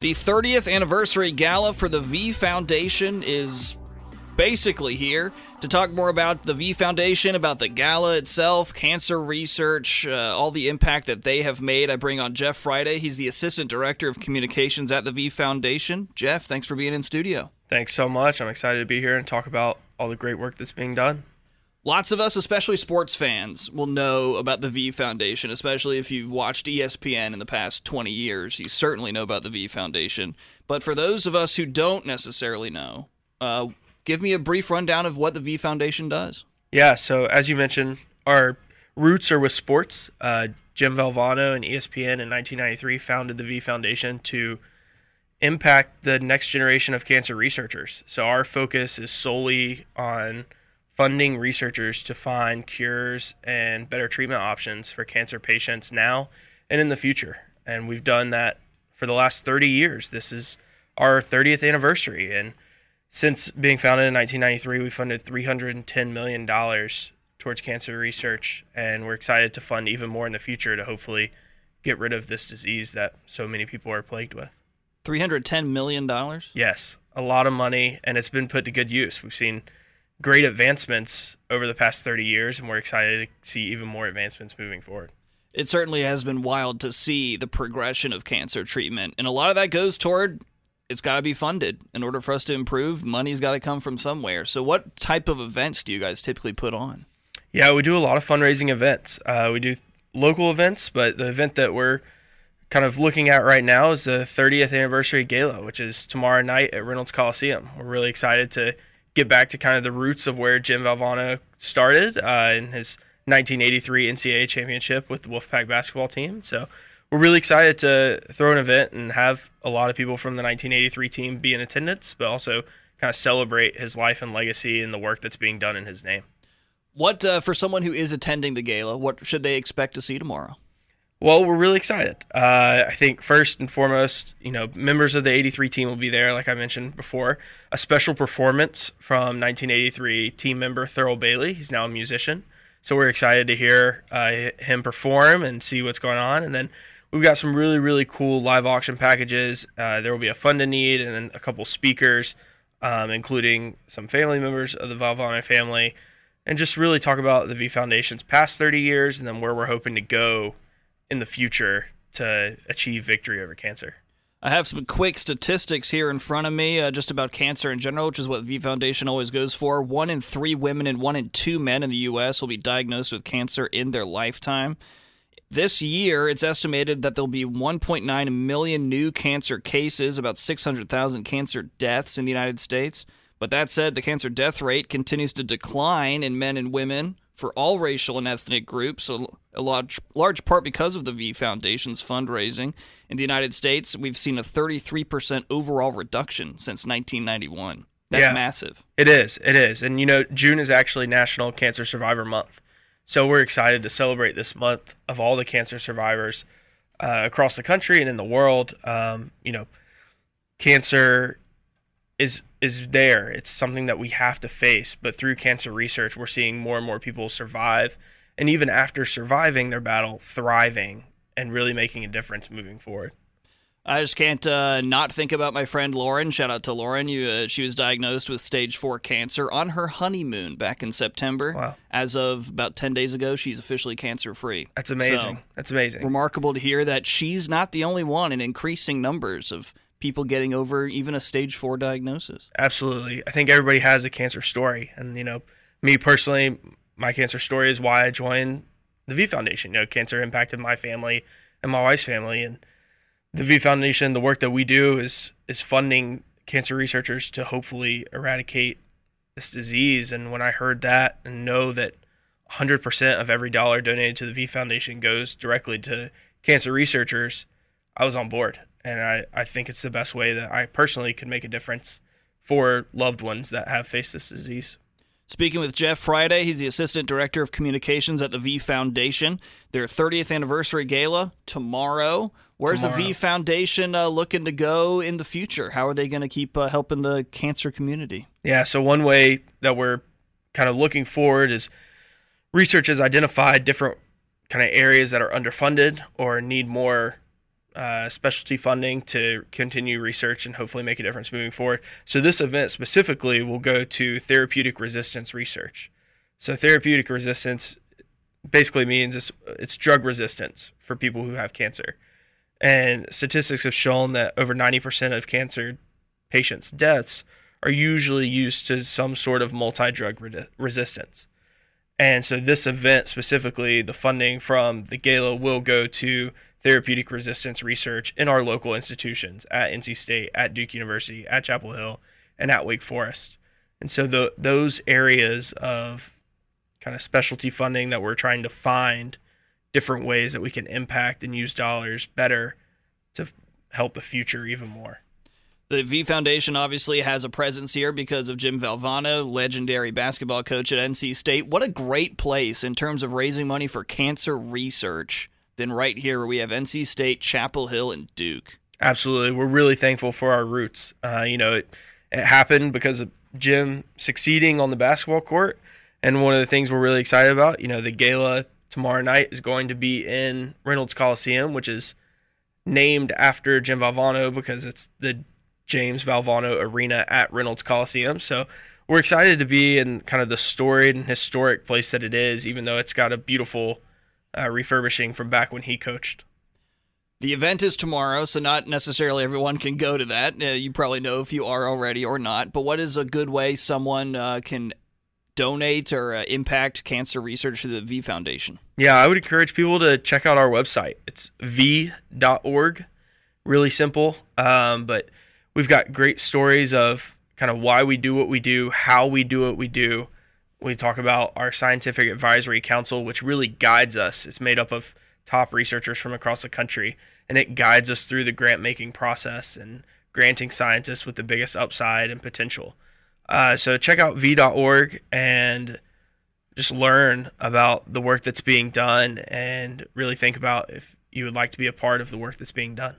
The 30th anniversary gala for the V Foundation is basically here to talk more about the V Foundation, about the gala itself, cancer research, uh, all the impact that they have made. I bring on Jeff Friday. He's the Assistant Director of Communications at the V Foundation. Jeff, thanks for being in studio. Thanks so much. I'm excited to be here and talk about all the great work that's being done. Lots of us, especially sports fans, will know about the V Foundation, especially if you've watched ESPN in the past 20 years. You certainly know about the V Foundation. But for those of us who don't necessarily know, uh, give me a brief rundown of what the V Foundation does. Yeah, so as you mentioned, our roots are with sports. Uh, Jim Valvano and ESPN in 1993 founded the V Foundation to impact the next generation of cancer researchers. So our focus is solely on funding researchers to find cures and better treatment options for cancer patients now and in the future. And we've done that for the last 30 years. This is our 30th anniversary. And since being founded in 1993, we funded $310 million towards cancer research. And we're excited to fund even more in the future to hopefully get rid of this disease that so many people are plagued with. $310 million? Yes, a lot of money, and it's been put to good use. We've seen great advancements over the past 30 years, and we're excited to see even more advancements moving forward. It certainly has been wild to see the progression of cancer treatment, and a lot of that goes toward it's got to be funded in order for us to improve. Money's got to come from somewhere. So, what type of events do you guys typically put on? Yeah, we do a lot of fundraising events. Uh, we do local events, but the event that we're kind of looking at right now is the 30th anniversary gala, which is tomorrow night at Reynolds Coliseum. We're really excited to get back to kind of the roots of where Jim Valvano started uh, in his 1983 NCAA championship with the Wolfpack basketball team. So we're really excited to throw an event and have a lot of people from the 1983 team be in attendance, but also kind of celebrate his life and legacy and the work that's being done in his name. What uh, for someone who is attending the gala? What should they expect to see tomorrow? Well, we're really excited. Uh, I think first and foremost, you know, members of the 83 team will be there, like I mentioned before. A special performance from 1983 team member Thurl Bailey. He's now a musician. So we're excited to hear uh, him perform and see what's going on. And then we've got some really, really cool live auction packages. Uh, there will be a fund to need and then a couple speakers, um, including some family members of the Valvano family, and just really talk about the V Foundation's past 30 years and then where we're hoping to go in the future to achieve victory over cancer. I have some quick statistics here in front of me uh, just about cancer in general, which is what the V Foundation always goes for. One in three women and one in two men in the U.S. will be diagnosed with cancer in their lifetime. This year, it's estimated that there'll be 1.9 million new cancer cases, about 600,000 cancer deaths in the United States. But that said, the cancer death rate continues to decline in men and women for all racial and ethnic groups, a, a large, large part because of the V Foundation's fundraising. In the United States, we've seen a 33% overall reduction since 1991. That's Yeah. massive. It is. It is. And you know, June is actually National Cancer Survivor Month. So we're excited to celebrate this month of all the cancer survivors uh, across the country and in the world. Um, you know, cancer is is there. It's something that we have to face. But through cancer research, we're seeing more and more people survive, and even after surviving their battle, thriving and really making a difference moving forward. I just can't uh, not think about my friend Lauren. Shout out to Lauren. You, uh, she was diagnosed with stage four cancer on her honeymoon back in September. Wow. As of about 10 days ago, she's officially cancer free. That's amazing. That's amazing. remarkable to hear that she's not the only one in increasing numbers of people getting over even a stage four diagnosis. Absolutely. I think everybody has a cancer story. And, you know, me personally, my cancer story is why I joined the V Foundation. You know, cancer impacted my family and my wife's family. And the V Foundation, the work that we do is is funding cancer researchers to hopefully eradicate this disease. And when I heard that and know that 100% of every dollar donated to the V Foundation goes directly to cancer researchers, I was on board. And I, I think it's the best way that I personally could make a difference for loved ones that have faced this disease. Speaking with Jeff Friday, he's the Assistant Director of Communications at the V Foundation. Their 30th anniversary gala tomorrow. Where's the V Foundation uh, looking to go in the future? How are they going to keep uh, helping the cancer community? Yeah, so one way that we're kind of looking forward is research has identified different kind of areas that are underfunded or need more uh, specialty funding to continue research and hopefully make a difference moving forward. So this event specifically will go to therapeutic resistance research. So therapeutic resistance basically means it's, it's drug resistance for people who have cancer. And statistics have shown that over 90% of cancer patients' deaths are usually used to some sort of multi drug re- resistance. And so, this event specifically, the funding from the gala will go to therapeutic resistance research in our local institutions at NC State, at Duke University, at Chapel Hill, and at Wake Forest. And so, the, those areas of kind of specialty funding that we're trying to find different ways that we can impact and use dollars better to help the future even more. The V Foundation obviously has a presence here because of Jim Valvano, legendary basketball coach at NC State. What a great place in terms of raising money for cancer research than right here where we have NC State, Chapel Hill, and Duke. Absolutely. We're really thankful for our roots. Uh, you know, it, it happened because of Jim succeeding on the basketball court. And one of the things we're really excited about, you know, the gala tomorrow night is going to be in Reynolds Coliseum, which is named after Jim Valvano because it's the James Valvano Arena at Reynolds Coliseum. So we're excited to be in kind of the storied and historic place that it is, even though it's got a beautiful uh, refurbishing from back when he coached. The event is tomorrow, so not necessarily everyone can go to that. Uh, you probably know if you are already or not. But what is a good way someone uh, can donate or uh, impact cancer research to the V Foundation? Yeah, I would encourage people to check out our website. It's v.org. Really simple, um, but we've got great stories of kind of why we do what we do, how we do what we do. We talk about our scientific advisory council, which really guides us. It's made up of top researchers from across the country, and it guides us through the grant making process and granting scientists with the biggest upside and potential. Uh, so check out v.org and just learn about the work that's being done and really think about if you would like to be a part of the work that's being done.